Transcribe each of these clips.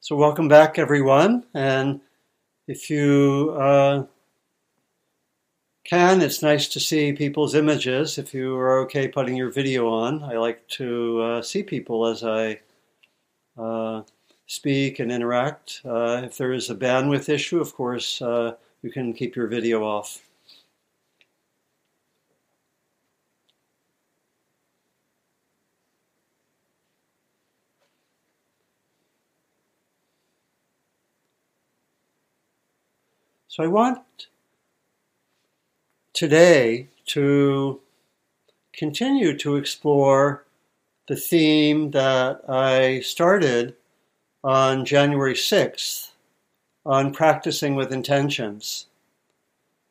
So, welcome back, everyone. And if you uh, can, it's nice to see people's images. If you are okay putting your video on, I like to uh, see people as I uh, speak and interact. Uh, if there is a bandwidth issue, of course, uh, you can keep your video off. So I want today to continue to explore the theme that I started on January 6th on practicing with intentions.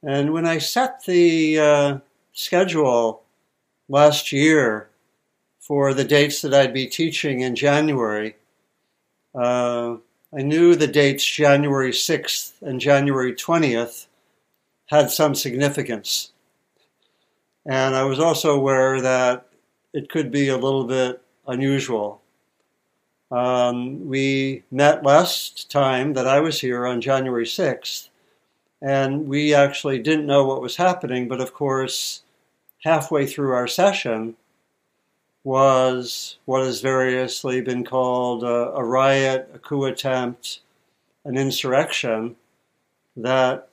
And when I set the uh, schedule last year for the dates that I'd be teaching in January, uh, I knew the dates January 6th and January 20th had some significance. And I was also aware that it could be a little bit unusual. Um, we met last time that I was here on January 6th, and we actually didn't know what was happening, but of course, halfway through our session, was what has variously been called a, a riot, a coup attempt, an insurrection that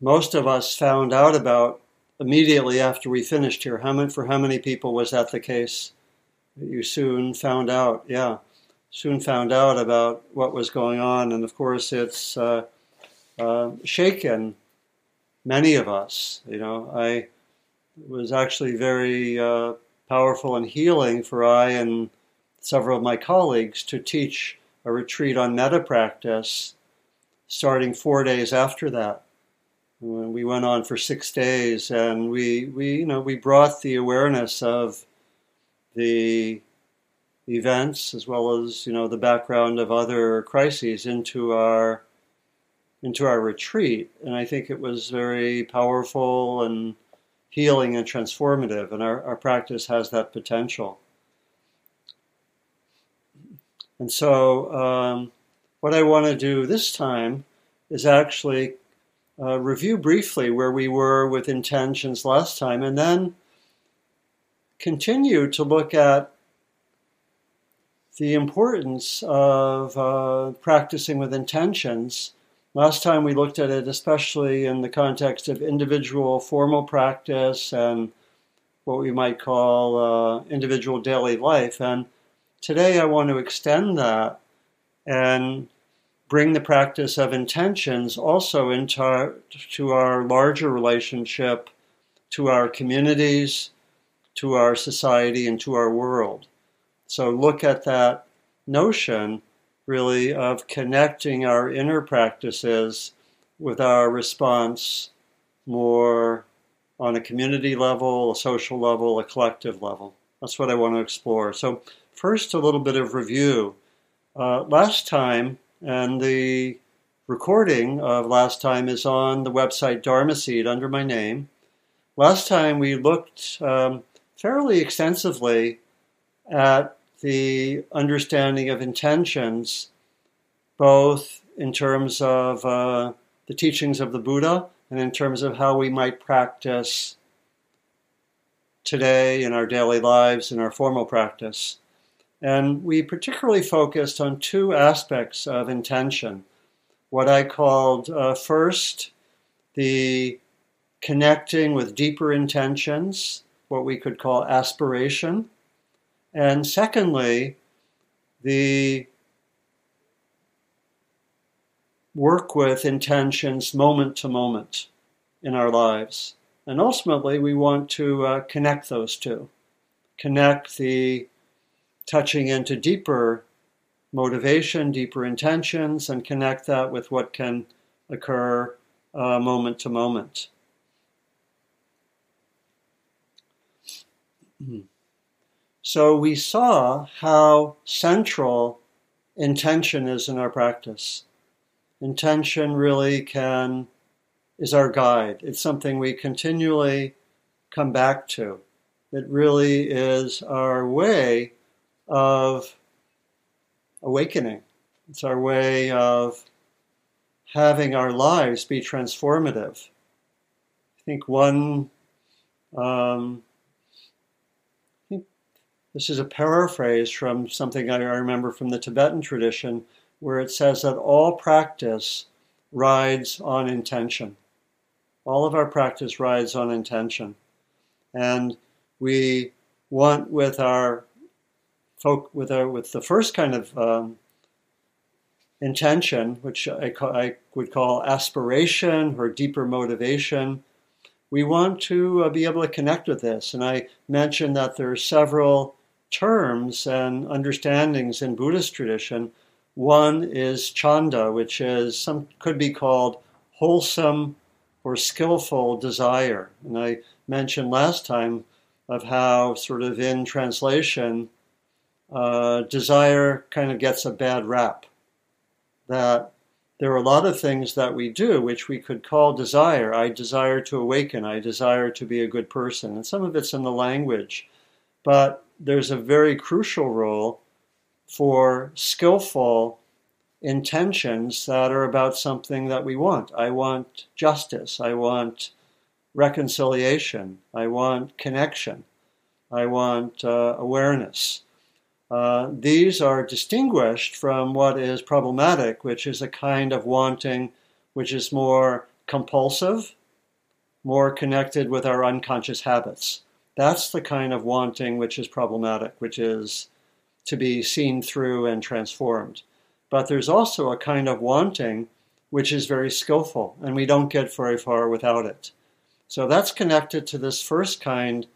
most of us found out about immediately after we finished here. How many, for how many people was that the case? You soon found out, yeah, soon found out about what was going on, and of course it's uh, uh, shaken many of us. You know, I was actually very uh, powerful and healing for I and several of my colleagues to teach a retreat on metta practice starting four days after that. Uh, we went on for six days and we, we, you know, we brought the awareness of the events as well as, you know, the background of other crises into our into our retreat. And I think it was very powerful and healing and transformative, and our, our practice has that potential. And so, um, what I want to do this time is actually uh, review briefly where we were with intentions last time, and then continue to look at the importance of uh, practicing with intentions Last time we looked at it, especially in the context of individual formal practice and what we might call uh, individual daily life. And today I want to extend that and bring the practice of intentions also into our, to our larger relationship to our communities, to our society, and to our world. So look at that notion really of connecting our inner practices with our response more on a community level, a social level, a collective level. That's what I want to explore. So, first, a little bit of review. Uh, last time, and the recording of last time is on the website Dharma Seed under my name. Last time we looked um, fairly extensively at the understanding of intentions, both in terms of uh, the teachings of the Buddha and in terms of how we might practice today in our daily lives, in our formal practice. And we particularly focused on two aspects of intention. What I called uh, first, the connecting with deeper intentions, what we could call aspiration, and secondly, the work with intentions moment to moment in our lives. And ultimately, we want to uh, connect those two. Connect the touching into deeper motivation, deeper intentions, and connect that with what can occur uh, moment to moment. So we saw how central intention is in our practice. Intention really can is our guide. It's something we continually come back to. It really is our way of awakening. It's our way of having our lives be transformative. I think one, um, this is a paraphrase from something I remember from the Tibetan tradition, where it says that all practice rides on intention. All of our practice rides on intention. And we want with our folk with our with the first kind of um, intention, which I, I, would call aspiration or deeper motivation, we want to uh, be able to connect with this. And I mentioned that there are several terms and understandings in Buddhist tradition. One is chanda, which is some could be called wholesome or skillful desire. And I mentioned last time of how, sort of in translation, uh, desire kind of gets a bad rap. That there are a lot of things that we do which we could call desire. I desire to awaken. I desire to be a good person. And some of it's in the language. But there's a very crucial role for skillful intentions that are about something that we want. I want justice. I want reconciliation. I want connection. I want uh, awareness. Uh, these are distinguished from what is problematic, which is a kind of wanting which is more compulsive, more connected with our unconscious habits. That's the kind of wanting which is problematic, which is to be seen through and transformed. But there's also a kind of wanting which is very skillful, and we don't get very far without it. So that's connected to this first kind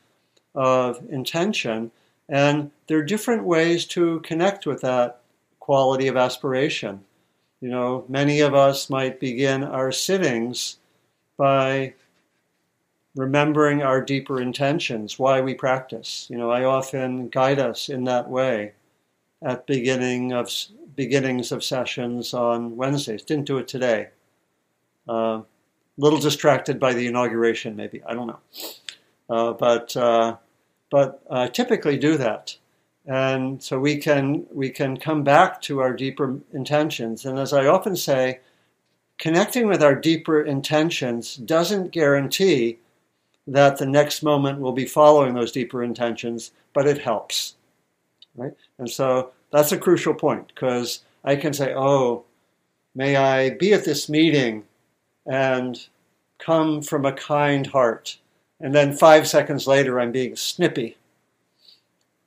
of intention, and there are different ways to connect with that quality of aspiration. You know, many of us might begin our sittings by remembering our deeper intentions, why we practice. You know, I often guide us in that way at beginning of beginnings of sessions on Wednesdays. Didn't do it today. A uh, little distracted by the inauguration, maybe. I don't know. Uh, but uh, but uh, typically do that. And so we can we can come back to our deeper intentions. And as I often say, connecting with our deeper intentions doesn't guarantee that the next moment will be following those deeper intentions, but it helps. Right? And so that's a crucial point because I can say, oh, may I be at this meeting and come from a kind heart and then five seconds later I'm being snippy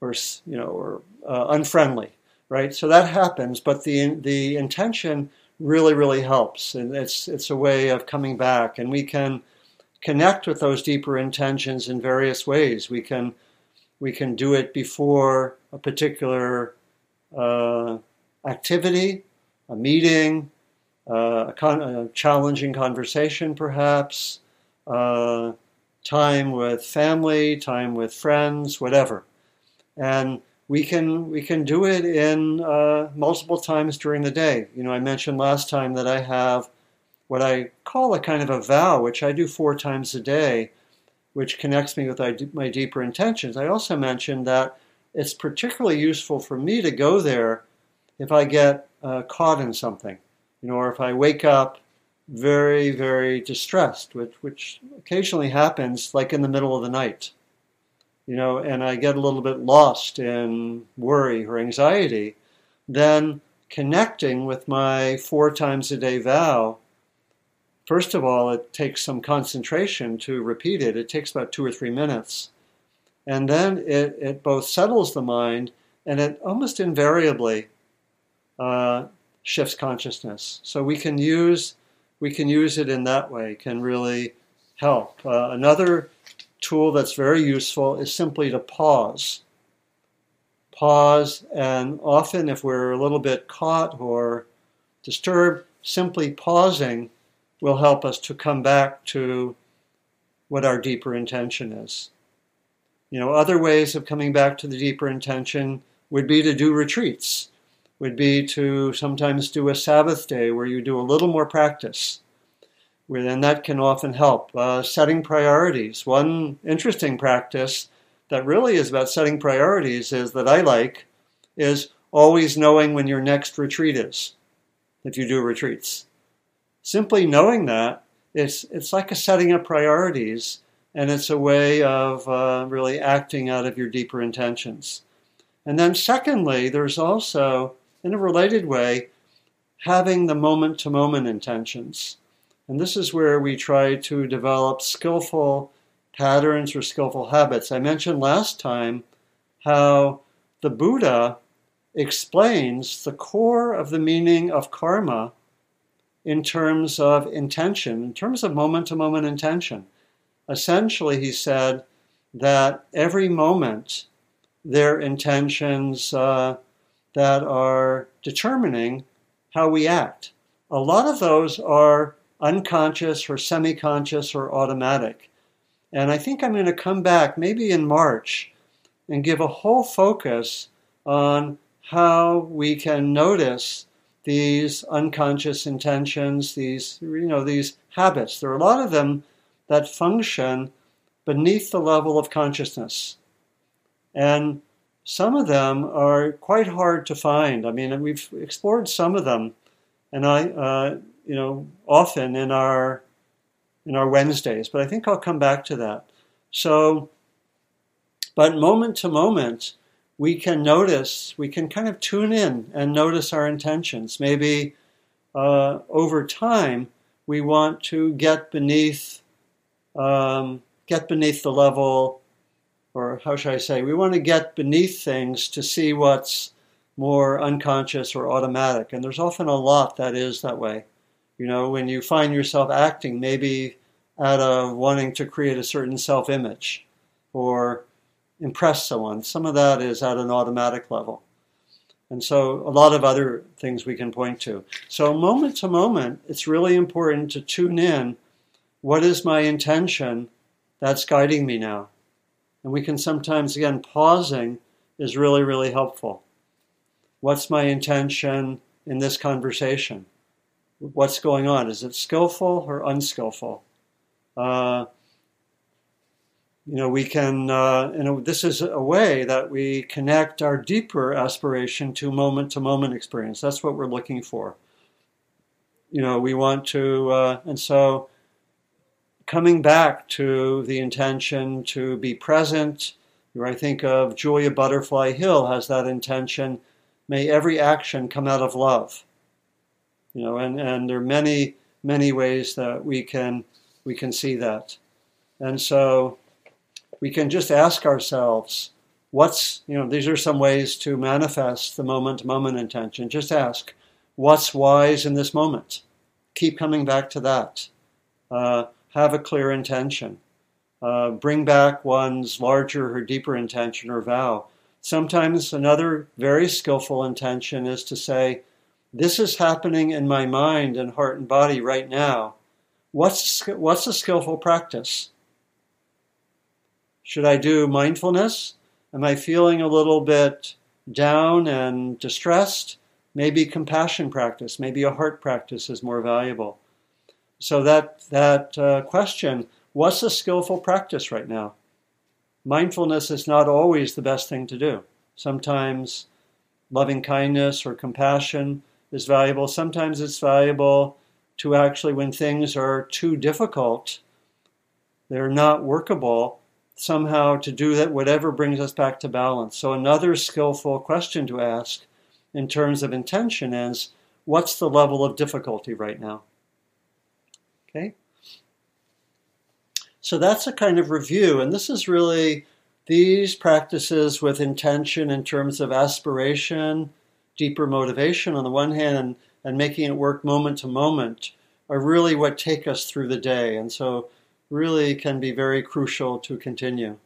or you know or uh, unfriendly, right? So that happens, but the the intention really really helps, and it's it's a way of coming back, and we can connect with those deeper intentions in various ways. We can we can do it before a particular uh, activity, a meeting, uh, a, con- a, challenging conversation, perhaps. Uh, time with family, time with friends, whatever. And we can we can do it in uh, multiple times during the day. You know, I mentioned last time that I have what I call a kind of a vow, which I do four times a day, which connects me with my deeper intentions. I also mentioned that it's particularly useful for me to go there if I get uh, caught in something, you know, or if I wake up very, very distressed, which, which occasionally happens like in the middle of the night. You know, and I get a little bit lost in worry or anxiety, then connecting with my four times a day vow, first of all, it takes some concentration to repeat it. It takes about two or three minutes. And then it, it both settles the mind and it almost invariably uh, shifts consciousness. So we can use we can use it in that way, can really help. Uh, another tool that's very useful is simply to pause. Pause, and often if we're a little bit caught or disturbed, simply pausing will help us to come back to what our deeper intention is. You know, other ways of coming back to the deeper intention would be to do retreats would be to sometimes do a Sabbath day where you do a little more practice. And that can often help. Uh, setting priorities. One interesting practice that really is about setting priorities is that I like is always knowing when your next retreat is, if you do retreats. Simply knowing that, it's, it's like a setting of priorities, and it's a way of uh, really acting out of your deeper intentions. And then, secondly, there's also, in a related way, having the moment to moment intentions. And this is where we try to develop skillful patterns or skillful habits. I mentioned last time how the Buddha explains the core of the meaning of karma in terms of intention, in terms of moment to moment intention. Essentially, he said that every moment their intentions uh, that are determining how we act. A lot of those are unconscious or semi conscious or automatic. And I think I'm going to come back maybe in March and give a whole focus on how we can notice these unconscious intentions, these you know these habits. There are a lot of them that function beneath the level of consciousness. And some of them are quite hard to find. I mean, we've explored some of them, and I, uh, you know, often in our in our Wednesdays. But I think I'll come back to that. So, but moment to moment, we can notice, we can kind of tune in and notice our intentions. Maybe uh, over time, we want to get beneath, um, get beneath the level or how should I say, we want to get beneath things to see what's more unconscious or automatic. And there's often a lot that is that way. You know, when you find yourself acting maybe out of wanting to create a certain self image or impress someone, some of that is at an automatic level. And so a lot of other things we can point to. So, moment to moment, it's really important to tune in what is my intention that's guiding me now? And we can sometimes, again, pausing is really, really helpful. What's my intention in this conversation? What's going on? Is it skillful or unskillful? Uh, you know, we can, uh, you know, this is a way that we connect our deeper aspiration to moment to moment experience. That's what we're looking for. You know, we want to, uh, and so coming back to the intention to be present. I think of Julia Butterfly Hill has that intention. May every action come out of love. You know, and, and there are many, many ways that we can we can see that. And so we can just ask ourselves, what's, you know, these are some ways to manifest the moment moment intention. Just ask, what's wise in this moment? Keep coming back to that. Uh, have a clear intention. Uh, bring back one's larger or deeper intention or vow. Sometimes another very skillful intention is to say, This is happening in my mind and heart and body right now. What's, what's a skillful practice? Should I do mindfulness? Am I feeling a little bit down and distressed? Maybe compassion practice, maybe a heart practice is more valuable. So that that uh, question, what's a skillful practice right now? Mindfulness is not always the best thing to do. Sometimes loving kindness or compassion is valuable. Sometimes it's valuable to actually, when things are too difficult, they're not workable, somehow to do that, whatever brings us back to balance. So, another skillful question to ask in terms of intention is what's the level of difficulty right now? Okay? So that's a kind of review, and this is really these practices with intention in terms of aspiration, deeper motivation on the one hand, and, and making it work moment to moment are really what take us through the day, and so really can be very crucial to continue.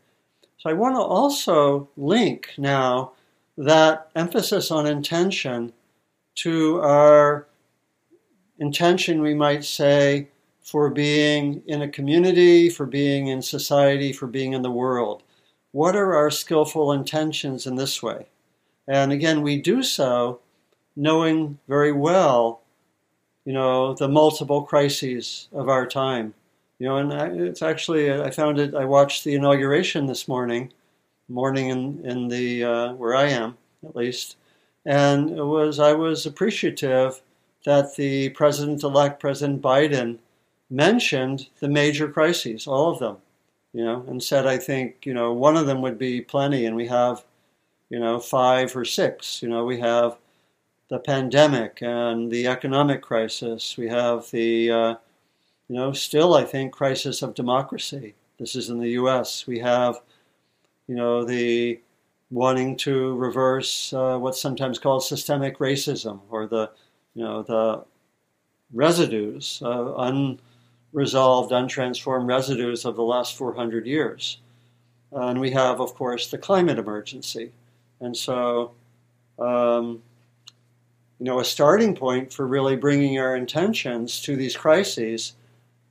So I want to also link now that emphasis on intention to our intention, we might say, for being in a community, for being in society, for being in the world. What are our skillful intentions in this way? And again, we do so knowing very well, you know, the multiple crises of our time. You know, and it's actually, I found it, I watched the inauguration this morning, morning in, in the, uh, where I am, at least. And it was I was appreciative that the president-elect, President Biden, mentioned the major crises, all of them, you know, and said, I think, you know, one of them would be plenty, and we have, you know, five or six. You know, we have the pandemic and the economic crisis. We have the, uh, you know, still, I think, crisis of democracy. This is in the U.S. We have, you know, the wanting to reverse uh, what's sometimes called systemic racism or the, you know, the residues, uh, unresolved, untransformed residues of the last 400 years. And we have, of course, the climate emergency. And so, um, you know, a starting point for really bringing our intentions to these crises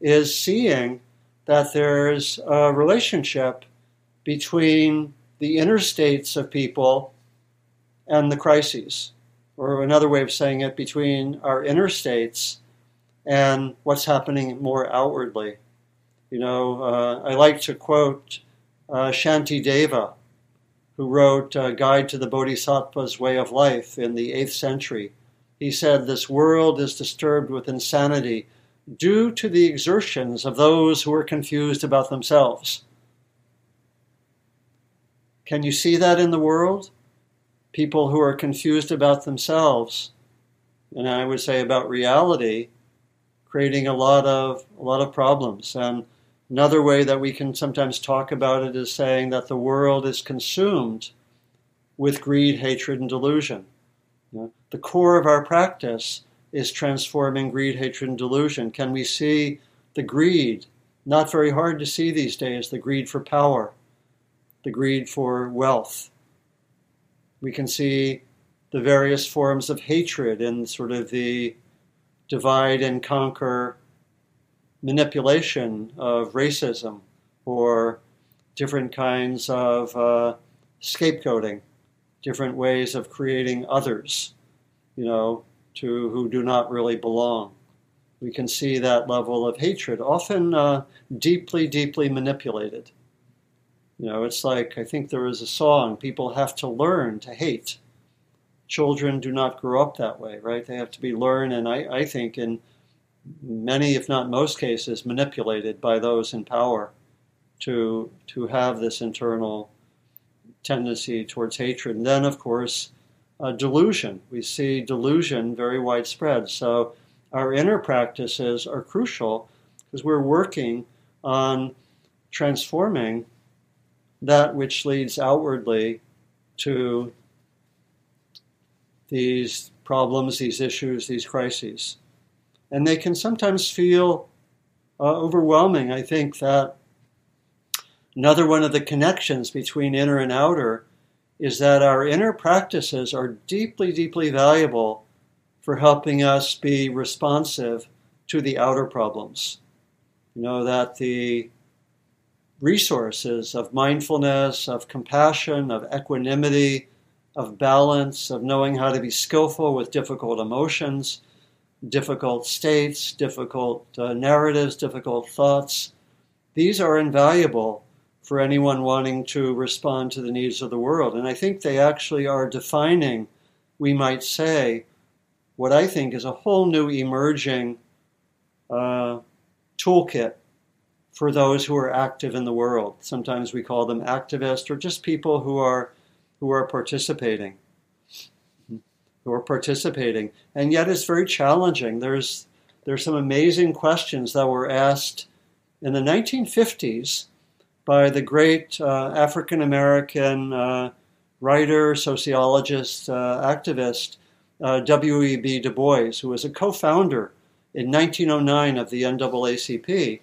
is seeing that there's a relationship between the inner states of people and the crises. Or another way of saying it, between our inner states and what's happening more outwardly. You know, uh, I like to quote uh, Shantideva, who wrote a Guide to the Bodhisattva's Way of Life in the 8th century. He said, This world is disturbed with insanity due to the exertions of those who are confused about themselves. Can you see that in the world? People who are confused about themselves, and I would say about reality, creating a lot of a lot of problems. And another way that we can sometimes talk about it is saying that the world is consumed with greed, hatred, and delusion. The core of our practice is transforming greed, hatred, and delusion? Can we see the greed? Not very hard to see these days the greed for power, the greed for wealth. We can see the various forms of hatred in sort of the divide and conquer manipulation of racism or different kinds of uh, scapegoating, different ways of creating others. You know, to who do not really belong. We can see that level of hatred, often uh, deeply, deeply manipulated. You know, it's like I think there is a song people have to learn to hate. Children do not grow up that way, right? They have to be learned, and I, I think in many, if not most cases, manipulated by those in power to to have this internal tendency towards hatred. And then, of course, uh, delusion. We see delusion very widespread. So our inner practices are crucial because we're working on transforming that which leads outwardly to these problems, these issues, these crises. And they can sometimes feel uh, overwhelming. I think that another one of the connections between inner and outer is that our inner practices are deeply, deeply valuable for helping us be responsive to the outer problems. You know, that the resources of mindfulness, of compassion, of equanimity, of balance, of knowing how to be skillful with difficult emotions, difficult states, difficult uh, narratives, difficult thoughts, these are invaluable for anyone wanting to respond to the needs of the world. And I think they actually are defining, we might say, what I think is a whole new emerging uh, toolkit for those who are active in the world. Sometimes we call them activists or just people who are who are participating. Who are participating. And yet it's very challenging. There's there's some amazing questions that were asked in the 1950s by the great uh, African American uh, writer, sociologist, uh, activist uh, W.E.B. Du Bois, who was a co founder in 1909 of the NAACP.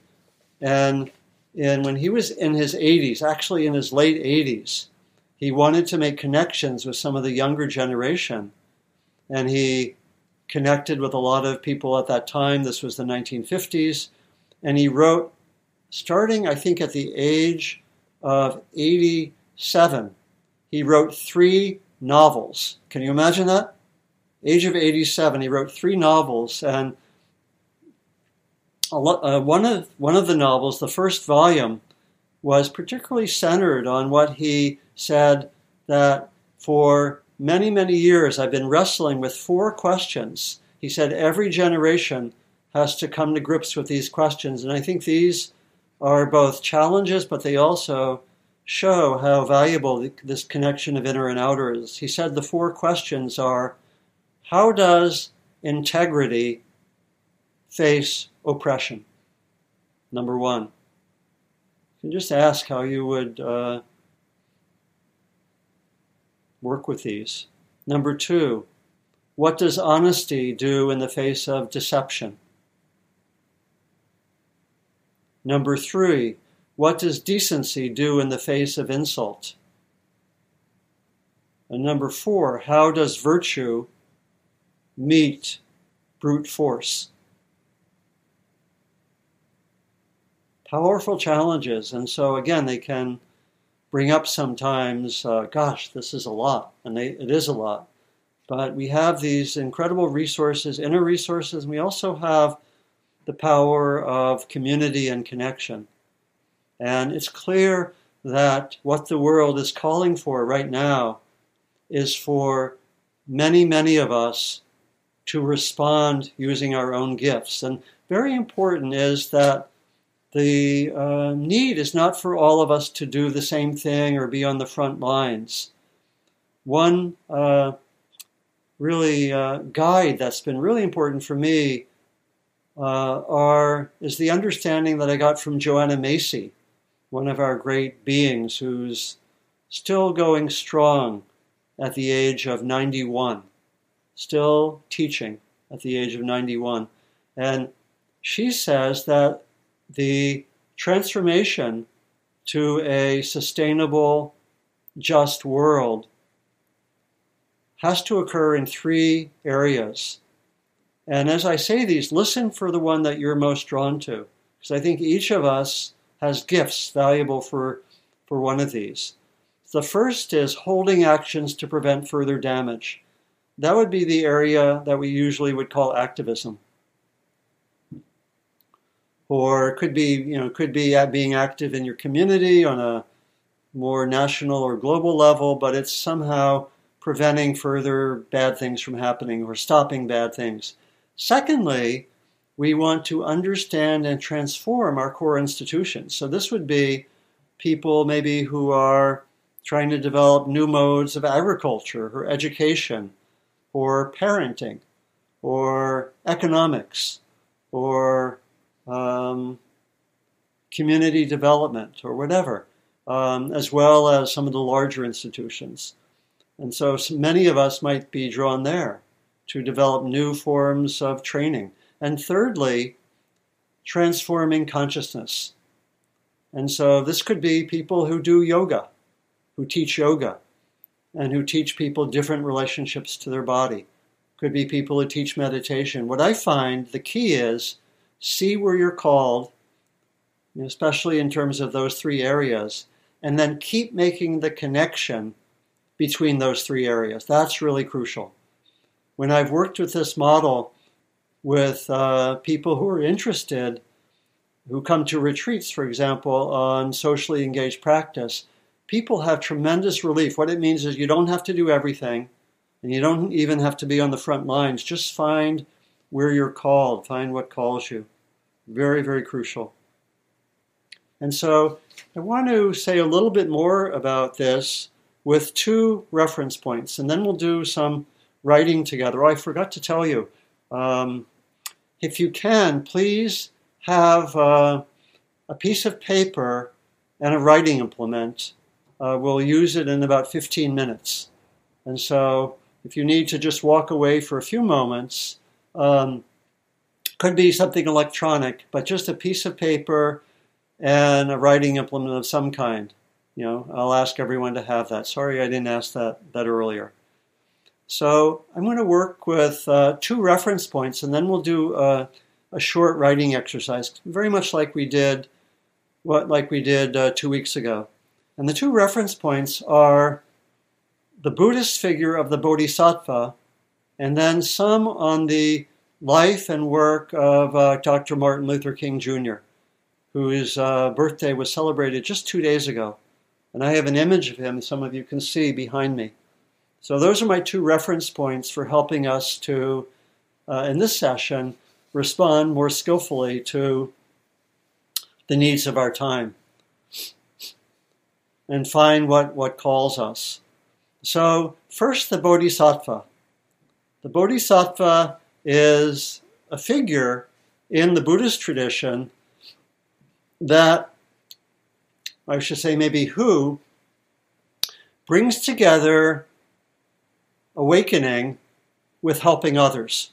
And, and when he was in his 80s, actually in his late 80s, he wanted to make connections with some of the younger generation. And he connected with a lot of people at that time. This was the 1950s. And he wrote starting, I think, at the age of 87, he wrote three novels. Can you imagine that? Age of 87, he wrote three novels, and uh, one of one of the novels, the first volume, was particularly centered on what he said that for many, many years, I've been wrestling with four questions. He said every generation has to come to grips with these questions. And I think these are both challenges, but they also show how valuable this connection of inner and outer is. He said the four questions are how does integrity face oppression? Number one. You can just ask how you would uh, work with these. Number two, what does honesty do in the face of deception? Number three, what does decency do in the face of insult? And number four, how does virtue meet brute force? Powerful challenges. And so, again, they can bring up sometimes, uh, gosh, this is a lot. And they, it is a lot. But we have these incredible resources, inner resources, and we also have the power of community and connection. And it's clear that what the world is calling for right now is for many, many of us to respond using our own gifts. And very important is that the uh, need is not for all of us to do the same thing or be on the front lines. One uh, really uh, guide that's been really important for me uh, are is the understanding that I got from Joanna Macy, one of our great beings who's still going strong at the age of 91, still teaching at the age of 91. And she says that the transformation to a sustainable, just world has to occur in three areas. And as I say these, listen for the one that you're most drawn to, because I think each of us has gifts valuable for, for one of these. The first is holding actions to prevent further damage. That would be the area that we usually would call activism. Or it could be, you know, could be being active in your community on a more national or global level, but it's somehow preventing further bad things from happening or stopping bad things. Secondly, we want to understand and transform our core institutions. So this would be people maybe who are trying to develop new modes of agriculture or education or parenting or economics or um, community development or whatever, um, as well as some of the larger institutions. And so, so many of us might be drawn there to develop new forms of training. And thirdly, transforming consciousness. And so this could be people who do yoga, who teach yoga, and who teach people different relationships to their body. Could be people who teach meditation. What I find the key is see where you're called, especially in terms of those three areas, and then keep making the connection between those three areas. That's really crucial when I've worked with this model with uh, people who are interested, who come to retreats, for example, on socially engaged practice, people have tremendous relief. What it means is you don't have to do everything, and you don't even have to be on the front lines. Just find where you're called, find what calls you. Very, very crucial. And so I want to say a little bit more about this with two reference points, and then we'll do some writing together. I forgot to tell you. Um, if you can, please have uh, a piece of paper and a writing implement. Uh, we'll use it in about 15 minutes. And so, if you need to just walk away for a few moments, um, could be something electronic, but just a piece of paper and a writing implement of some kind. You know, I'll ask everyone to have that. Sorry, I didn't ask that that earlier. So I'm going to work with uh, two reference points, and then we'll do a, a, short writing exercise, very much like we did what like we did uh, two weeks ago. And the two reference points are the Buddhist figure of the Bodhisattva, and then some on the life and work of uh, Dr. Martin Luther King Jr., whose uh, birthday was celebrated just two days ago. And I have an image of him, some of you can see behind me. So, those are my two reference points for helping us to, uh, in this session, respond more skillfully to the needs of our time and find what, what calls us. So, first, the Bodhisattva. The Bodhisattva is a figure in the Buddhist tradition that, I should say, maybe who, brings together awakening with helping others.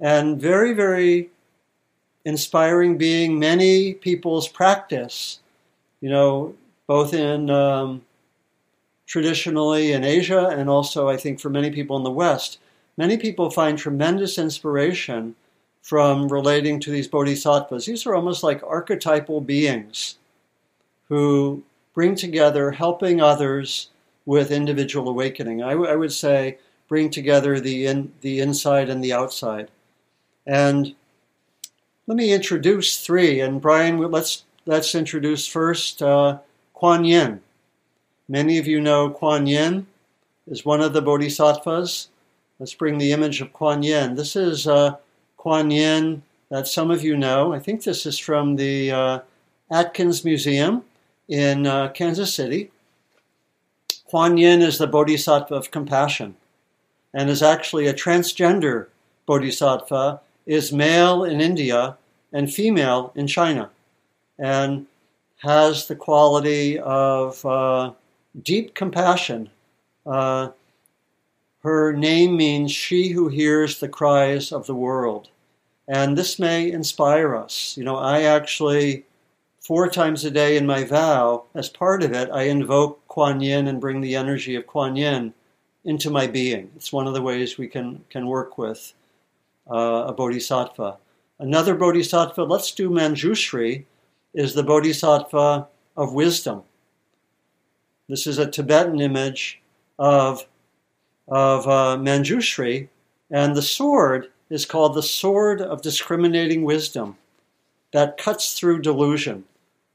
And very, very inspiring being many people's practice, you know, both in um, traditionally in Asia and also, I think, for many people in the West. Many people find tremendous inspiration from relating to these bodhisattvas. These are almost like archetypal beings who bring together helping others with individual awakening. I, w- I would say bring together the, in, the inside and the outside. And let me introduce three. And Brian, let's, let's introduce first uh, Kuan Yin. Many of you know Kuan Yin is one of the bodhisattvas. Let's bring the image of Kuan Yin. This is uh, Kuan Yin that some of you know. I think this is from the uh, Atkins Museum in uh, Kansas City. Kuan Yin is the bodhisattva of compassion and is actually a transgender bodhisattva, is male in India and female in China, and has the quality of uh, deep compassion. Uh, her name means she who hears the cries of the world. And this may inspire us. You know, I actually four times a day in my vow, as part of it, I invoke Kuan Yin and bring the energy of Kuan Yin into my being. It's one of the ways we can, can work with uh, a bodhisattva. Another bodhisattva, let's do Manjushri, is the bodhisattva of wisdom. This is a Tibetan image of, of uh, Manjushri, and the sword is called the sword of discriminating wisdom that cuts through delusion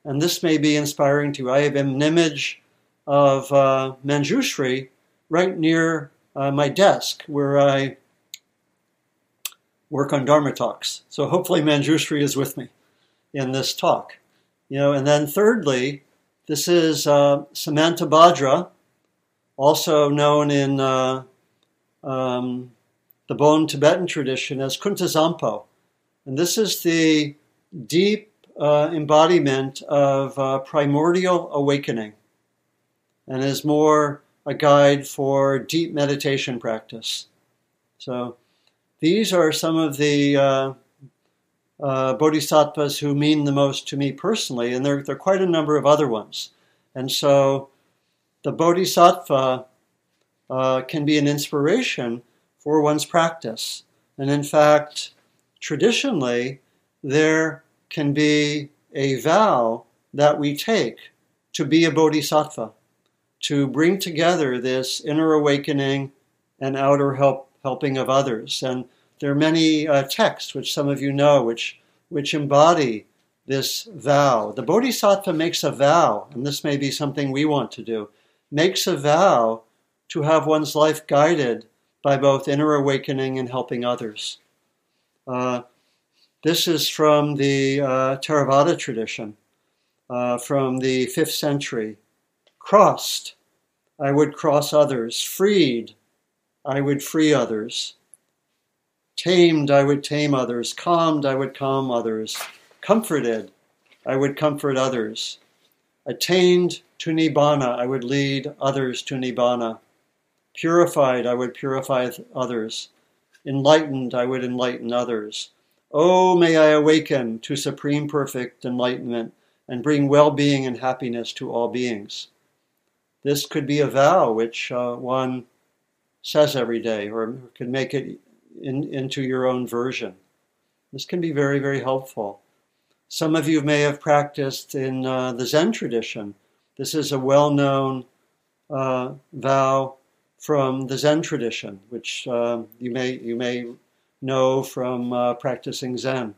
and this may be inspiring to you. I have an image of uh, Manjushri right near uh, my desk where I work on Dharma talks. So hopefully Manjushri is with me in this talk. You know, and then thirdly, this is uh, Samantabhadra, also known in uh, um, the Bon Tibetan tradition as Kuntuzangpo. And this is the deep uh, embodiment of uh, primordial awakening and is more a guide for deep meditation practice. So, these are some of the uh, uh, bodhisattvas who mean the most to me personally, and there, there are quite a number of other ones. And so, the bodhisattva uh, can be an inspiration for one's practice. And in fact, traditionally, there can be a vow that we take to be a bodhisattva, to bring together this inner awakening and outer help, helping of others. And there are many uh, texts, which some of you know, which, which embody this vow. The bodhisattva makes a vow, and this may be something we want to do, makes a vow to have one's life guided by both inner awakening and helping others. Uh, this is from the uh, Theravada tradition, uh, from the fifth century. Crossed, I would cross others. Freed, I would free others. Tamed, I would tame others. Calmed, I would calm others. Comforted, I would comfort others. Attained to Nibbana, I would lead others to Nibbana. Purified, I would purify others. Enlightened, I would enlighten others. Oh, may I awaken to supreme perfect enlightenment and bring well being and happiness to all beings. This could be a vow which uh, one says every day, or can make it in, into your own version. This can be very, very helpful. Some of you may have practiced in uh, the Zen tradition. This is a well known uh, vow from the Zen tradition, which uh, you, may, you may know from uh, practicing Zen.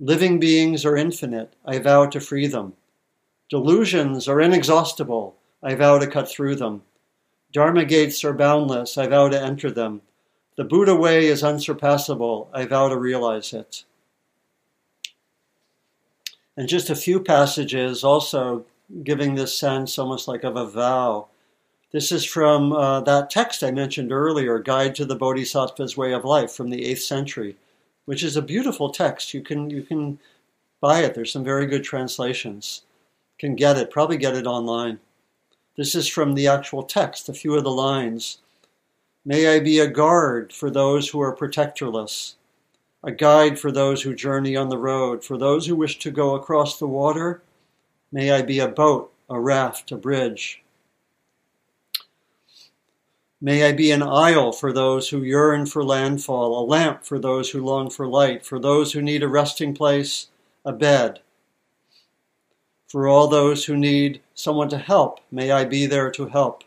Living beings are infinite. I vow to free them. Delusions are inexhaustible. I vow to cut through them. Dharma gates are boundless. I vow to enter them. The Buddha way is unsurpassable. I vow to realize it. And just a few passages also giving this sense almost like of a vow. This is from uh, that text I mentioned earlier, Guide to the Bodhisattva's Way of Life from the 8th century, which is a beautiful text. You can, you can buy it. There's some very good translations. Can get it, probably get it online. This is from the actual text, a few of the lines. May I be a guard for those who are protectorless a guide for those who journey on the road. For those who wish to go across the water, may I be a boat, a raft, a bridge. May I be an isle for those who yearn for landfall, a lamp for those who long for light, for those who need a resting place, a bed. For all those who need someone to help, may I be there to help.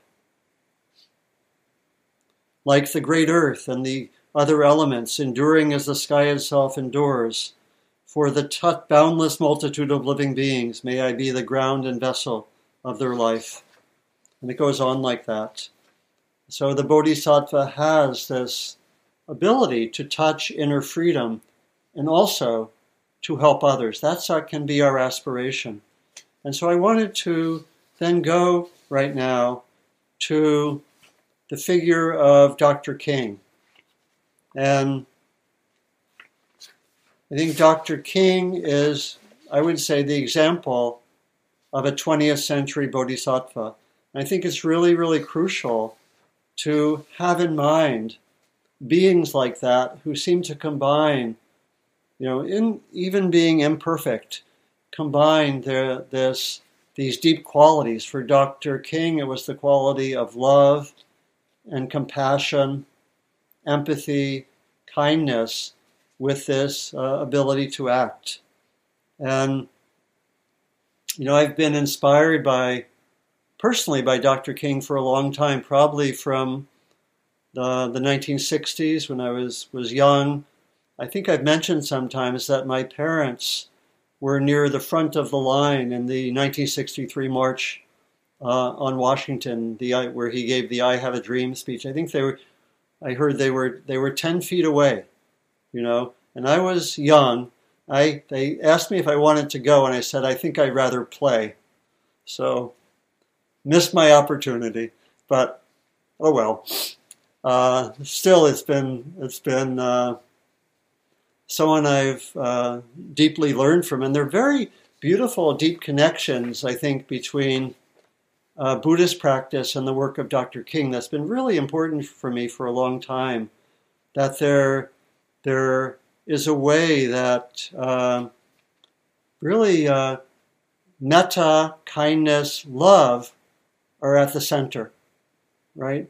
Like the great earth and the other elements, enduring as the sky itself endures. For the t- boundless multitude of living beings, may I be the ground and vessel of their life. And it goes on like that. So the Bodhisattva has this ability to touch inner freedom and also to help others. What can be our aspiration. And so I wanted to then go right now to the figure of Dr. King. And I think Dr. King is, I would say, the example of a 20th century bodhisattva. And I think it's really, really crucial to have in mind beings like that who seem to combine, you know, in even being imperfect, combine their, this, these deep qualities. For Dr. King, it was the quality of love and compassion empathy, kindness with this uh, ability to act. And, you know, I've been inspired by, personally, by Dr. King for a long time, probably from the, the 1960s when I was, was young. I think I've mentioned sometimes that my parents were near the front of the line in the 1963 March uh, on Washington, the, where he gave the "I Have a Dream" speech. I think they were I heard they were they were ten feet away, you know, and I was young. I they asked me if I wanted to go, and I said I think I'd rather play. So missed my opportunity, but oh well. Uh, still, it's been it's been uh, someone I've uh, deeply learned from, and they're very beautiful, deep connections. I think between uh, Buddhist practice and the work of Dr. King that's been really important for me for a long time. That there, there is a way that uh, really uh, metta, kindness, love are at the center, right?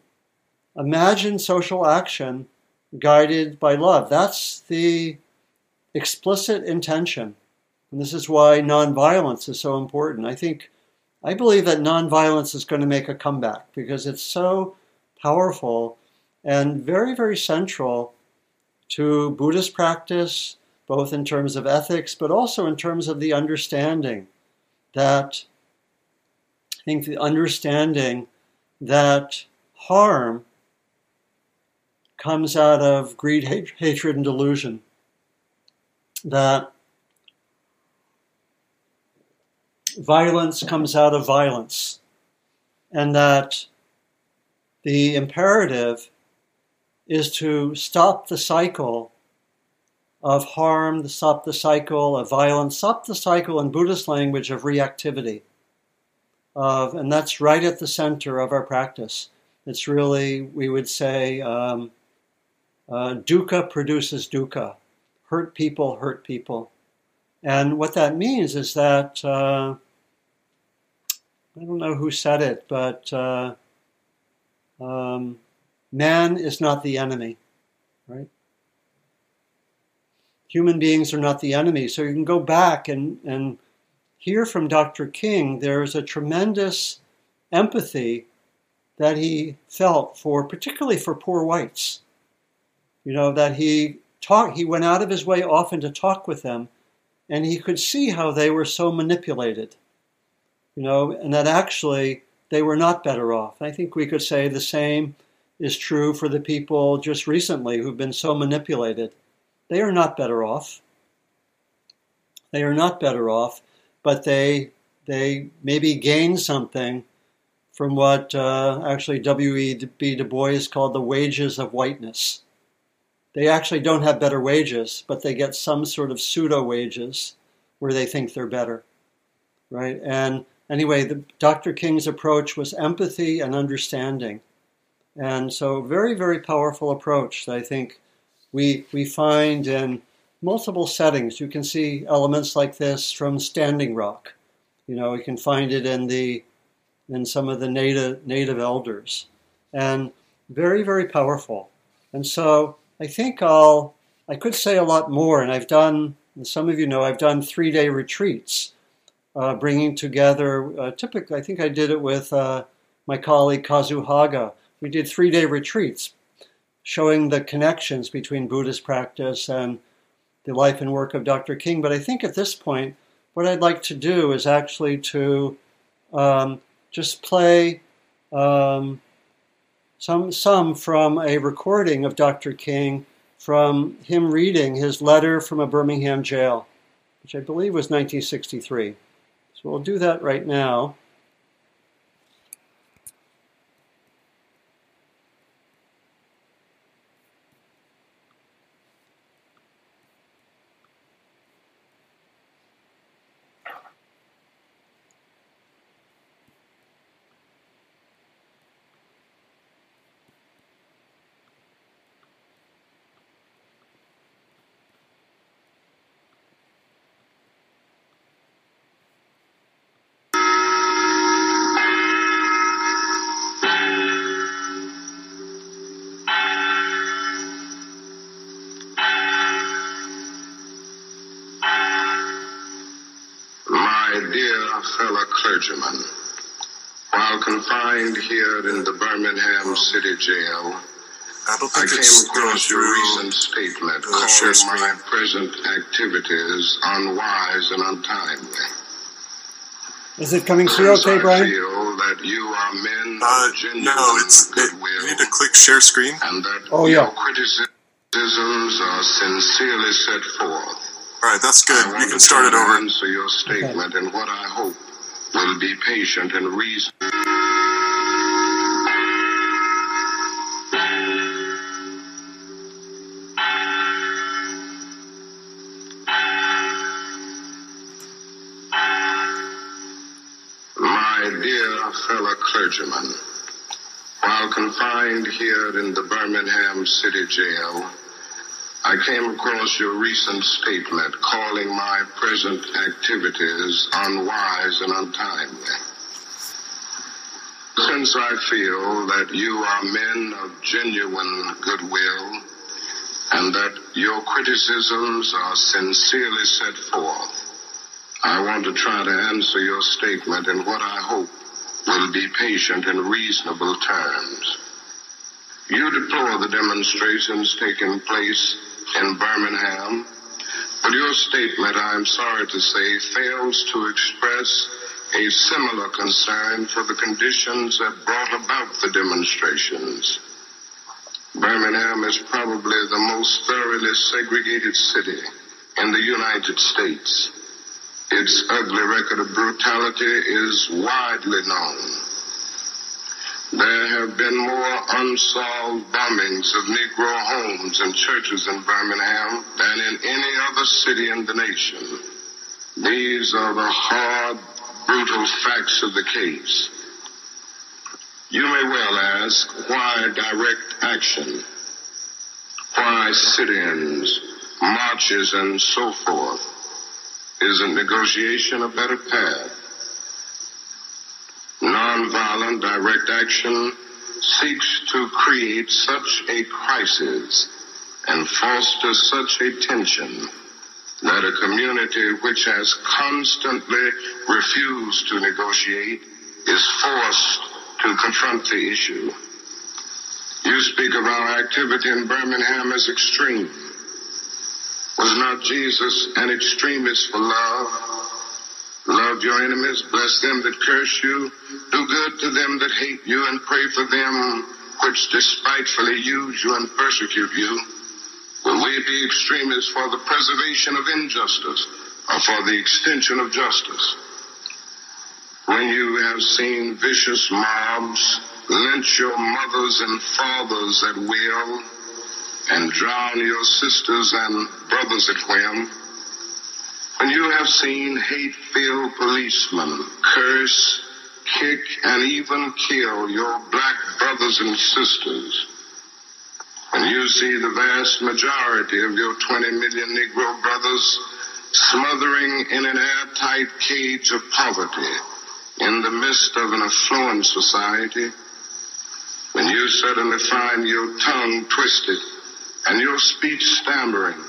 Imagine social action guided by love. That's the explicit intention. And this is why nonviolence is so important. I think I believe that nonviolence is going to make a comeback because it's so powerful and very, very central to Buddhist practice, both in terms of ethics, but also in terms of the understanding that I think the understanding that harm comes out of greed, hatred, and delusion. That violence comes out of violence, and that the imperative is to stop the cycle of harm, to stop the cycle of violence, stop the cycle in Buddhist language of reactivity. Of, and that's right at the center of our practice. It's really, we would say, um, uh, dukkha produces dukkha. Hurt people hurt people. And what that means is that uh, I don't know who said it, but uh, um, man is not the enemy, right? Human beings are not the enemy. So you can go back and, and hear from Dr. King. There's a tremendous empathy that he felt for, particularly for poor whites. You know, that he talked, he went out of his way often to talk with them, and he could see how they were so manipulated you know, and that actually they were not better off. I think we could say the same is true for the people just recently who've been so manipulated. They are not better off. They are not better off, but they they maybe gain something from what uh, actually W.E.B. Du Bois called the wages of whiteness. They actually don't have better wages, but they get some sort of pseudo wages where they think they're better, right? And anyway, the, Dr. King's approach was empathy and understanding. And so, very, very powerful approach that I think we, we find in multiple settings. You can see elements like this from Standing Rock. You know, you can find it in the in some of the native native elders, and very, very powerful. And so, I think I'll I could say a lot more, and I've done. Some of you know I've done three day retreats uh, bringing together. Uh, typically, I think I did it with uh, my colleague Kazu Haga. We did three day retreats showing the connections between Buddhist practice and the life and work of Dr. King. But I think at this point, what I'd like to do is actually to um, just play um, some some from a recording of Dr. King from him reading his letter from a Birmingham jail, which I believe was 1963. So we'll do that right now. Confined here in the Birmingham City Jail, I, I came across your recent statement calling my present activities unwise and untimely. Is it coming through okay, Brian? I feel that you are men uh, of genuine no, it's, goodwill. It, you need to click share screen. And that oh, yeah. your criticisms are sincerely set forth. All right, that's good. You can start it over. Answer your statement okay. and what I hope will be patient and reasonable. Confined here in the Birmingham City Jail, I came across your recent statement calling my present activities unwise and untimely. Since I feel that you are men of genuine goodwill and that your criticisms are sincerely set forth, I want to try to answer your statement in what I hope will be patient and reasonable terms. You deplore the demonstrations taking place in Birmingham, but your statement, I am sorry to say, fails to express a similar concern for the conditions that brought about the demonstrations. Birmingham is probably the most thoroughly segregated city in the United States. Its ugly record of brutality is widely known. There have been more unsolved bombings of Negro homes and churches in Birmingham than in any other city in the nation. These are the hard, brutal facts of the case. You may well ask, why direct action? Why sit-ins, marches, and so forth? Isn't negotiation a better path? nonviolent direct action seeks to create such a crisis and foster such a tension that a community which has constantly refused to negotiate is forced to confront the issue. You speak of our activity in Birmingham as extreme. Was not Jesus an extremist for love? Love your enemies, bless them that curse you, do good to them that hate you, and pray for them which despitefully use you and persecute you. Will we be extremists for the preservation of injustice or for the extension of justice? When you have seen vicious mobs lynch your mothers and fathers at will and drown your sisters and brothers at whim, when you have seen hate-filled policemen curse, kick, and even kill your black brothers and sisters, when you see the vast majority of your 20 million Negro brothers smothering in an airtight cage of poverty in the midst of an affluent society, when you suddenly find your tongue twisted and your speech stammering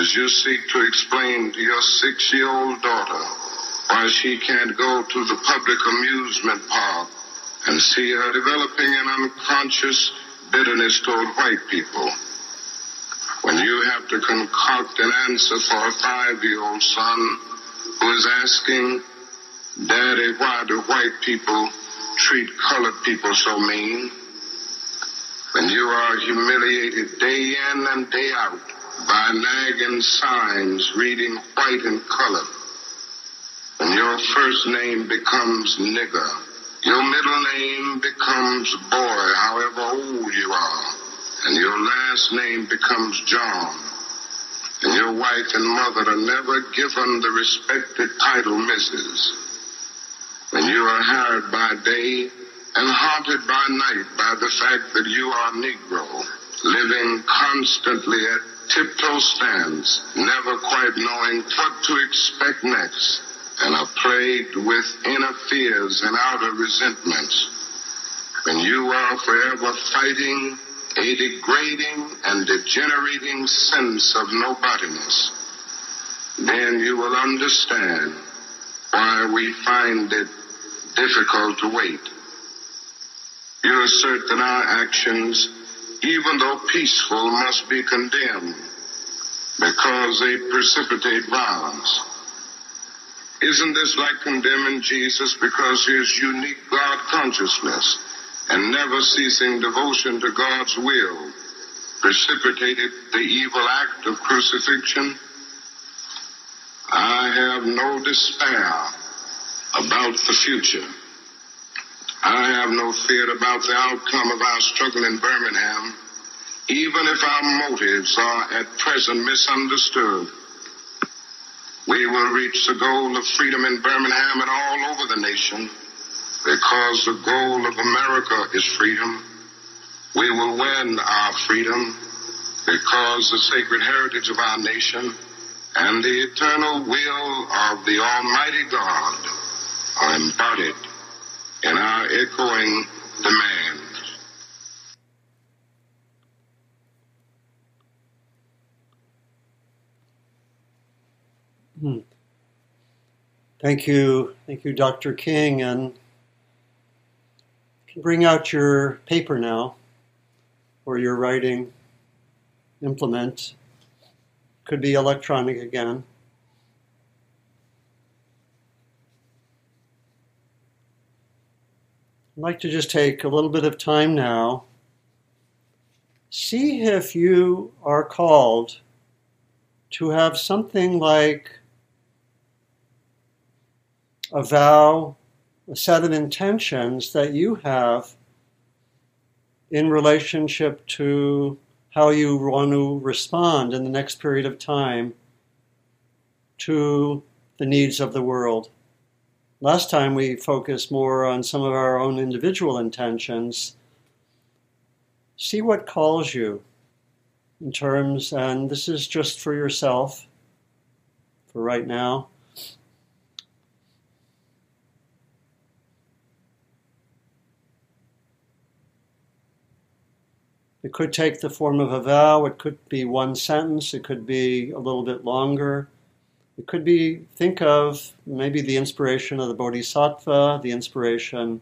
as you seek to explain to your six-year-old daughter why she can't go to the public amusement park and see her developing an unconscious bitterness toward white people. When you have to concoct an answer for a five-year-old son who is asking, Daddy, why do white people treat colored people so mean? When you are humiliated day in and day out by nagging signs reading white and color, when your first name becomes nigger, your middle name becomes boy, however old you are, and your last name becomes John, and your wife and mother are never given the respected title Mrs. When you are hired by day and haunted by night by the fact that you are Negro, living constantly at tiptoe stands, never quite knowing what to expect next, and are plagued with inner fears and outer resentments. When you are forever fighting a degrading and degenerating sense of nobodiness, then you will understand why we find it difficult to wait. You assert that our actions, even though peaceful, must be condemned because they precipitate violence. Isn't this like condemning Jesus because his unique God consciousness and never ceasing devotion to God's will precipitated the evil act of crucifixion? I have no despair about the future. I have no fear about the outcome of our struggle in Birmingham, even if our motives are at present misunderstood. We will reach the goal of freedom in Birmingham and all over the nation because the goal of America is freedom. We will win our freedom because the sacred heritage of our nation and the eternal will of the Almighty God are embodied in our echoing demands. Hmm. Thank you, thank you, Dr. King, and can bring out your paper now, or your writing implement. Could be electronic again. I'd like to just take a little bit of time now. See if you are called to have something like a vow, a set of intentions that you have in relationship to how you want to respond in the next period of time to the needs of the world. Last time we focused more on some of our own individual intentions. See what calls you in terms, and this is just for yourself for right now. It could take the form of a vow, it could be one sentence, it could be a little bit longer. It could be, think of maybe the inspiration of the Bodhisattva, the inspiration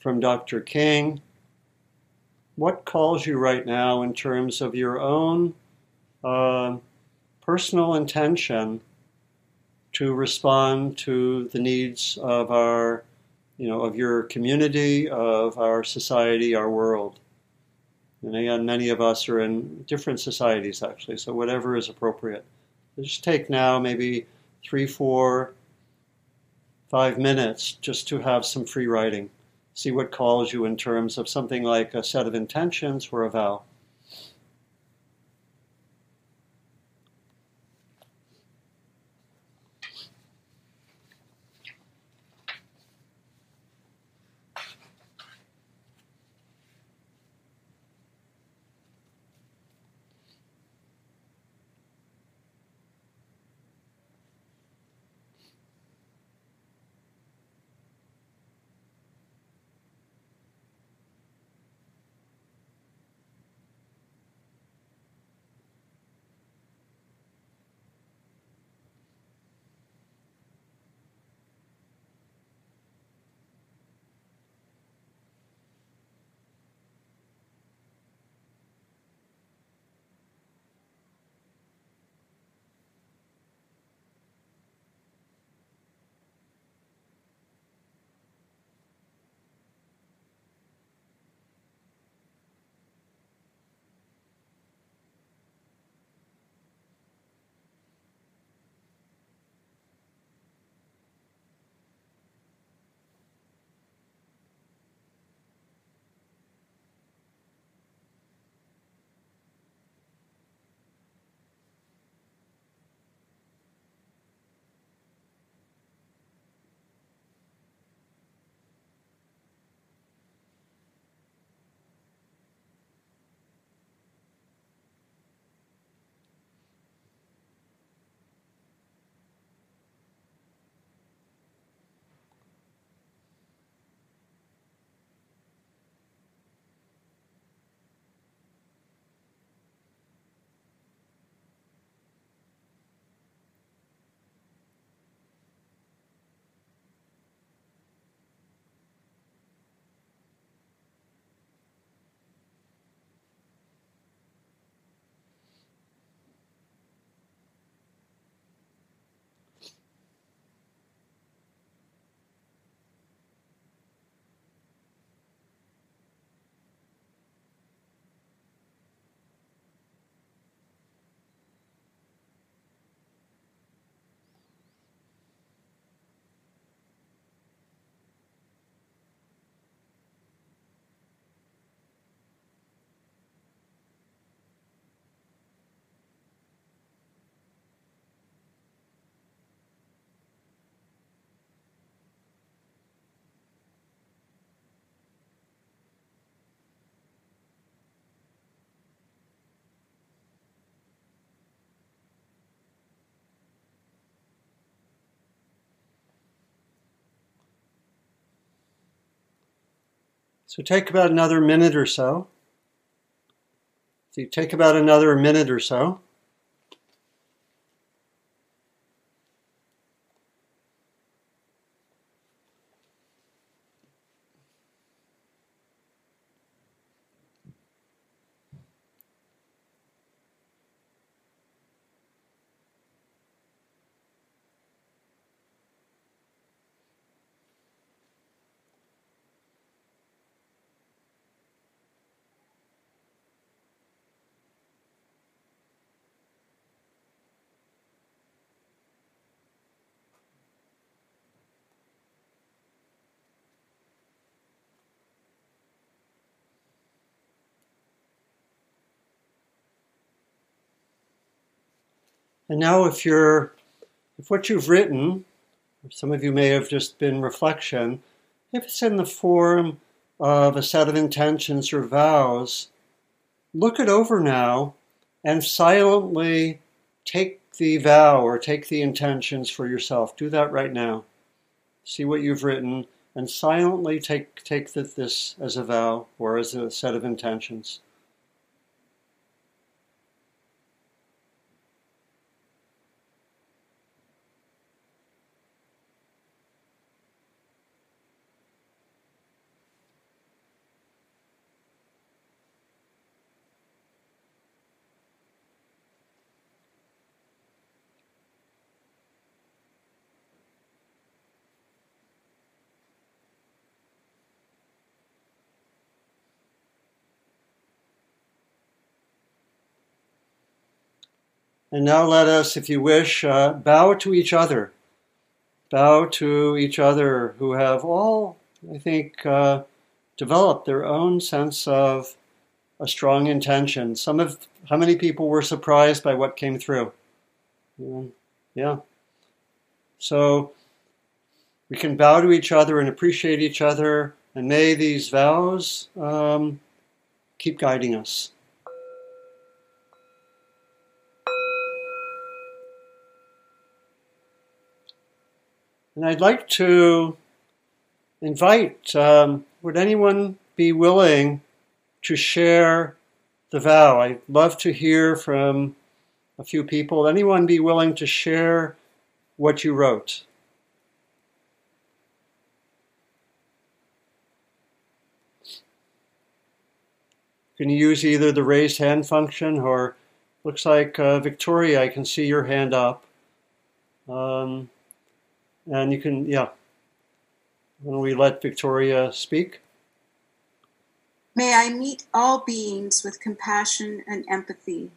from Dr. King. What calls you right now in terms of your own uh, personal intention to respond to the needs of our, you know, of your community, of our society, our world. And again, many of us are in different societies actually, so whatever is appropriate. Just take now maybe three, four, five minutes just to have some free writing. See what calls you in terms of something like a set of intentions or a vow. So take about another minute or so. So you take about another minute or so. And now, if you're, if what you've written, some of you may have just been reflection, if it's in the form of a set of intentions or vows, look it over now and silently take the vow or take the intentions for yourself. Do that right now. See what you've written and silently take, take this as a vow or as a set of intentions. And now let us, if you wish, uh, bow to each other. Bow to each other who have all, I think, uh, developed their own sense of a strong intention. Some of how many people were surprised by what came through? Yeah. So we can bow to each other and appreciate each other, and may these vows um, keep guiding us. And I'd like to invite um, would anyone be willing to share the vow? I'd love to hear from a few people. Anyone be willing to share what you wrote? Can you use either the raised hand function or looks like uh, Victoria, I can see your hand up. Um, and you can, yeah. When we let Victoria speak? May I meet all beings with compassion and empathy.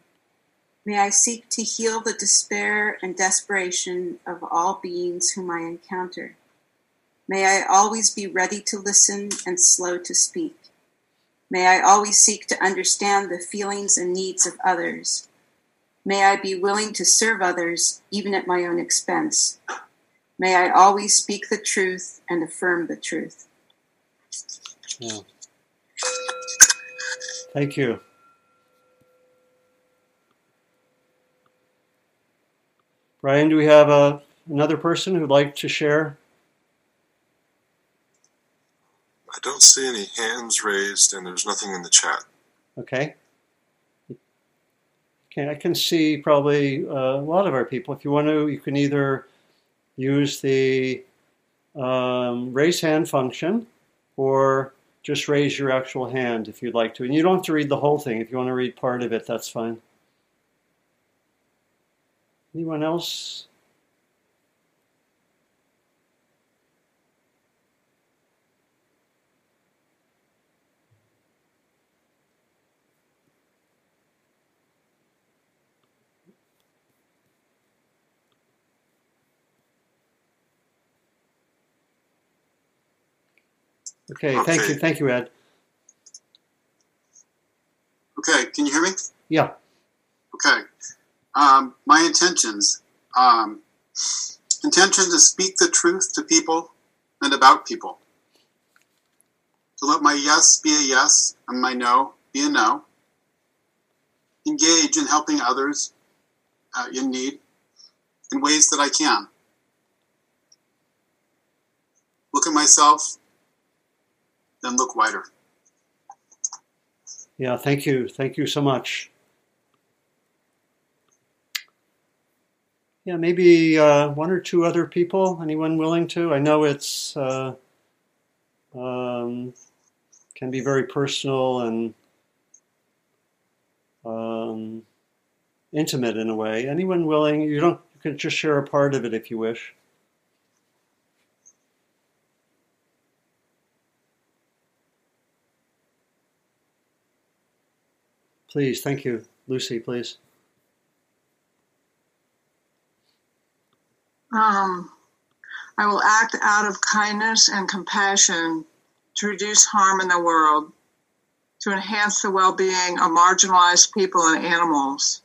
May I seek to heal the despair and desperation of all beings whom I encounter. May I always be ready to listen and slow to speak. May I always seek to understand the feelings and needs of others. May I be willing to serve others, even at my own expense. May I always speak the truth and affirm the truth. Yeah. Thank you. Brian, do we have a, uh, another person who'd like to share? I don't see any hands raised, and there's nothing in the chat. Okay. Okay, I can see probably uh, a lot of our people. If you want to, you can either use the um, raise hand function or just raise your actual hand if you'd like to. And you don't have to read the whole thing. If you want to read part of it, that's fine. Anyone else? Okay, okay, thank you, thank you, Ed. Okay, can you hear me? Yeah. Okay. Um, my intentions. Um, intention to speak the truth to people and about people. To let my yes be a yes and my no be a no. Engage in helping others uh, in need in ways that I can. Look at myself then look wider. Yeah, thank you. Thank you so much. Yeah, maybe uh, one or two other people. Anyone willing to? I know it's uh, um, can be very personal and um, intimate in a way. Anyone willing? You don't. You can just share a part of it if you wish. Please, thank you. Lucy, please. Um, I will act out of kindness and compassion to reduce harm in the world, to enhance the well being of marginalized people and animals,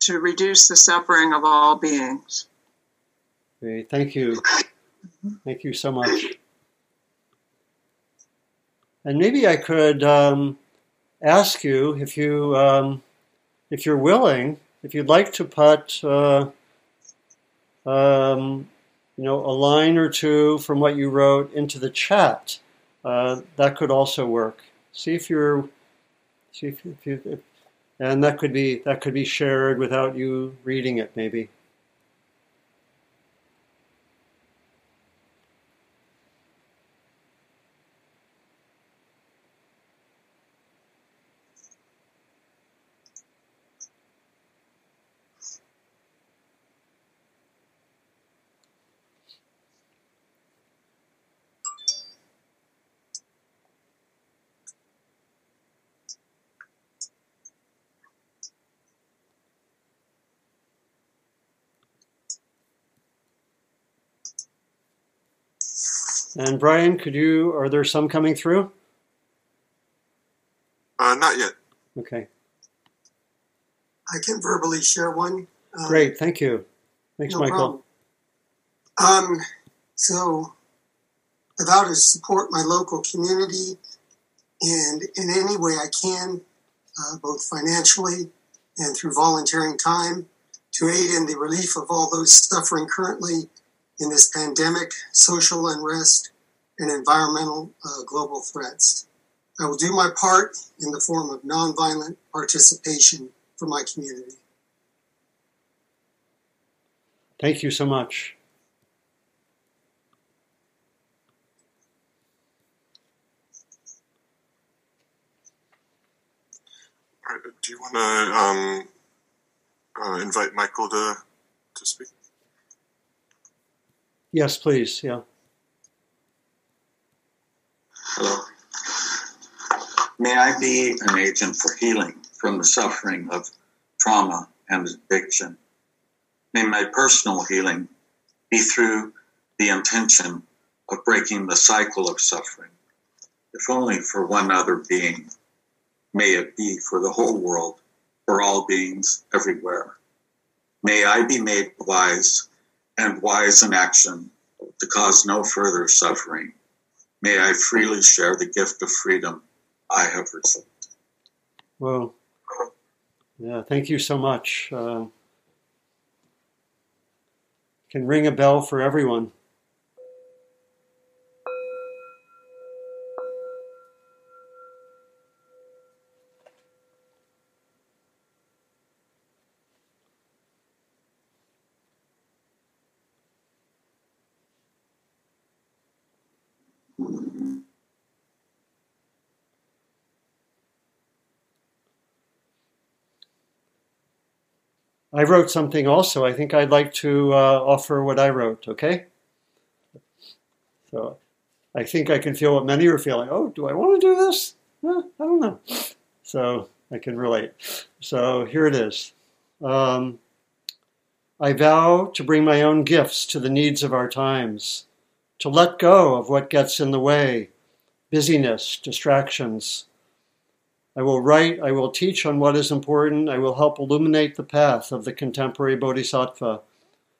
to reduce the suffering of all beings. Great. Thank you. Thank you so much. And maybe I could um, ask you if you um, if you're willing, if you'd like to put uh, um, you know a line or two from what you wrote into the chat. Uh, that could also work. See if you're see if, you if, and that could be that could be shared without you reading it maybe. And Brian, could you? Are there some coming through? Uh, not yet. Okay, I can verbally share one. Um, great. Thank you. Thanks, no Michael. problem. Um, so I vow to support my local community and in any way I can, uh, both financially and through volunteering time, to aid in the relief of all those suffering currently in this pandemic, social unrest, and environmental uh, global threats. I will do my part in the form of nonviolent participation for my community. Thank you so much. Do you want to um, uh, invite Michael to to speak? Yes, please. Yeah. Hello. May I be an agent for healing from the suffering of trauma and addiction. May my personal healing be through the intention of breaking the cycle of suffering, if only for one other being. May it be for the whole world, for all beings everywhere. May I be made wise and wise in action to cause no further suffering. May I freely share the gift of freedom I have received. Well, yeah. Thank you so much. Uh, can ring a bell for everyone. I wrote something also. I think I'd like to uh, offer what I wrote, okay? So I think I can feel what many are feeling. Oh, do I want to do this? I don't know. So I can relate. So here it is. Um, I vow to bring my own gifts to the needs of our times, to let go of what gets in the way busyness, distractions I will write, I will teach on what is important, I will help illuminate the path of the contemporary bodhisattva.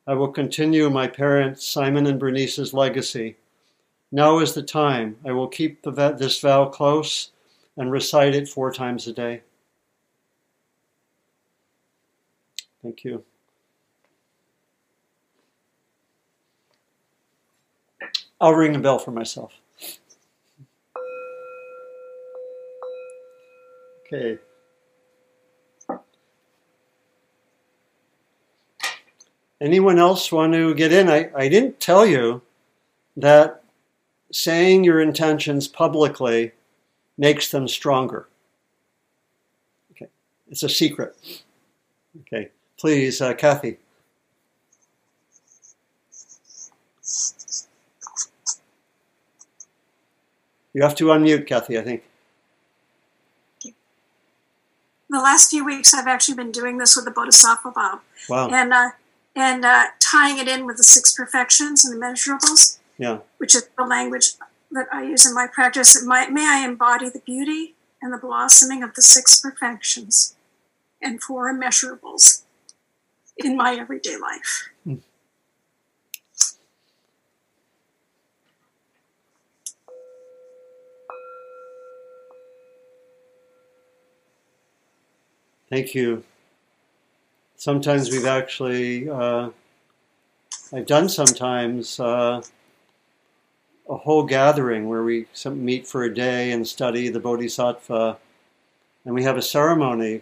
I will continue my parents, Simon and Bernice's legacy. Now is the time. I will keep the, this vow close and recite it four times a day. Thank you. I'll ring a bell for myself. Okay. Anyone else want to get in? I, I didn't tell you that saying your intentions publicly makes them stronger. Okay. It's a secret. Okay. Please, uh, Kathy. You have to unmute, Kathy, I think the last few weeks, I've actually been doing this with the Bodhisattva vow. Wow. And, uh, and uh, tying it in with the six perfections and the measurables, yeah. which is the language that I use in my practice. may I embody the beauty and the blossoming of the six perfections and four immeasurables in my everyday life. Hmm. Thank you. Sometimes we've actually, uh, I've done sometimes uh, a whole gathering where we meet for a day and study the Bodhisattva, and we have a ceremony,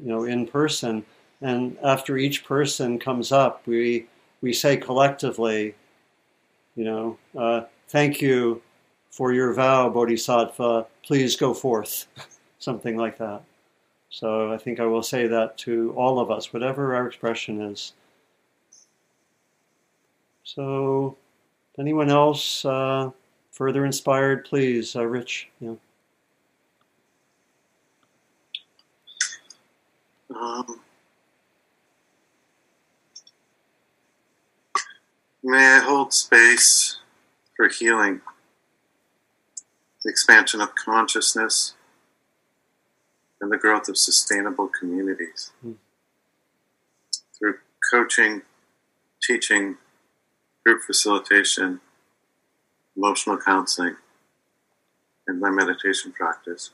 you know, in person. And after each person comes up, we we say collectively, you know, uh, thank you for your vow, Bodhisattva. Please go forth, something like that. So I think I will say that to all of us, whatever our expression is. So, anyone else uh, further inspired, please, uh, Rich. Yeah. Um, may I hold space for healing the expansion of consciousness, and the growth of sustainable communities. Hmm. Through coaching, teaching, group facilitation, emotional counseling, and my meditation practice.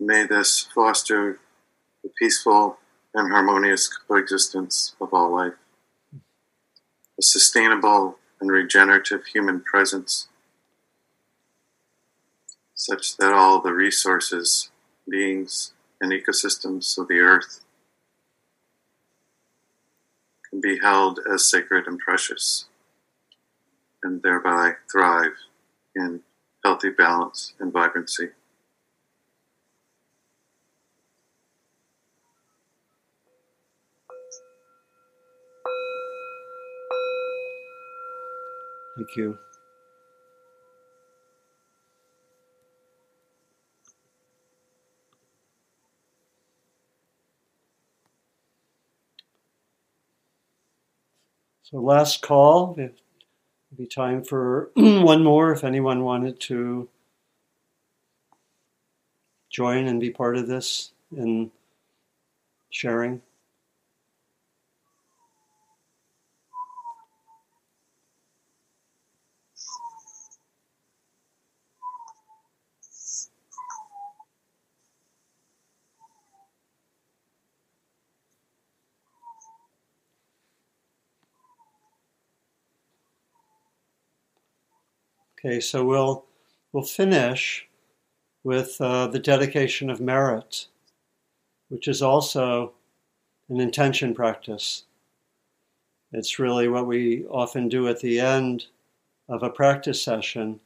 May this foster the peaceful and harmonious coexistence of all life, a sustainable and regenerative human presence, such that all the resources, beings, and ecosystems of the earth can be held as sacred and precious, and thereby thrive in healthy balance and vibrancy. Thank you. So, last call. It'll be time for one more if anyone wanted to join and be part of this in sharing. Okay, so we'll we'll finish with uh, the dedication of merit, which is also an intention practice. It's really what we often do at the end of a practice session,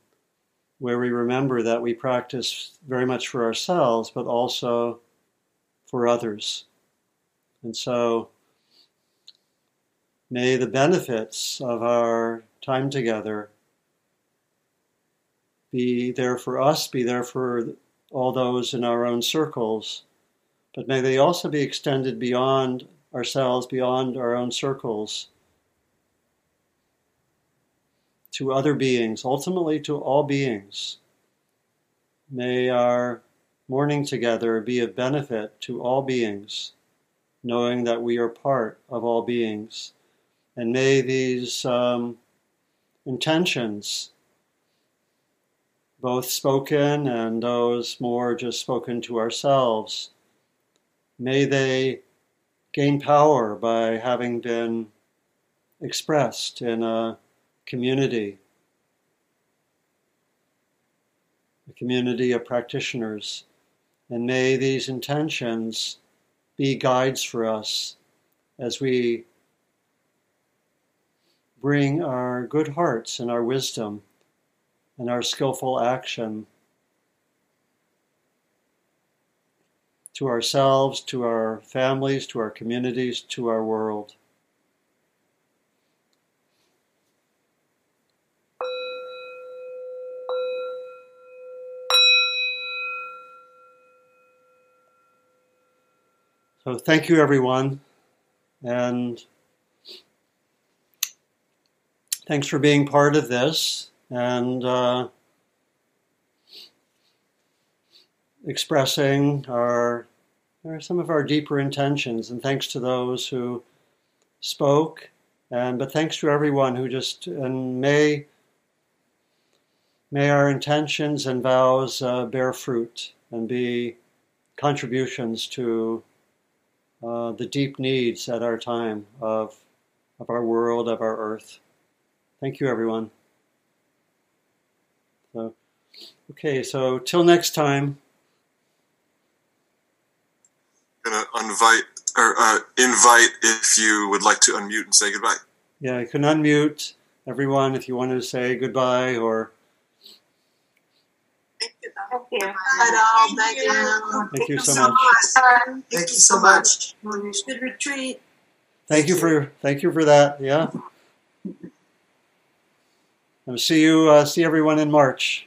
where we remember that we practice very much for ourselves, but also for others. And so, may the benefits of our time together be there for us, be there for all those in our own circles, but may they also be extended beyond ourselves, beyond our own circles, to other beings, ultimately to all beings. May our morning together be of benefit to all beings, knowing that we are part of all beings. And may these um, intentions both spoken and those more just spoken to ourselves. May they gain power by having been expressed in a community, a community of practitioners. And may these intentions be guides for us as we bring our good hearts and our wisdom and our skillful action to ourselves, to our families, to our communities, to our world. So, thank you, everyone, and thanks for being part of this and uh, expressing our, some of our deeper intentions. And thanks to those who spoke, and but thanks to everyone who just and may may our intentions and vows uh, bear fruit and be contributions to uh, the deep needs at our time of of our world, of our earth. Thank you, everyone. So, okay, so till next time. Gonna invite or uh, invite if you would like to unmute and say goodbye. Yeah, you can unmute everyone if you want to say goodbye or. Thank you. Thank you. Thank you so much. Thank you so much. Good retreat. Thank you for thank you for that. Yeah. And see you. Uh, see everyone in March.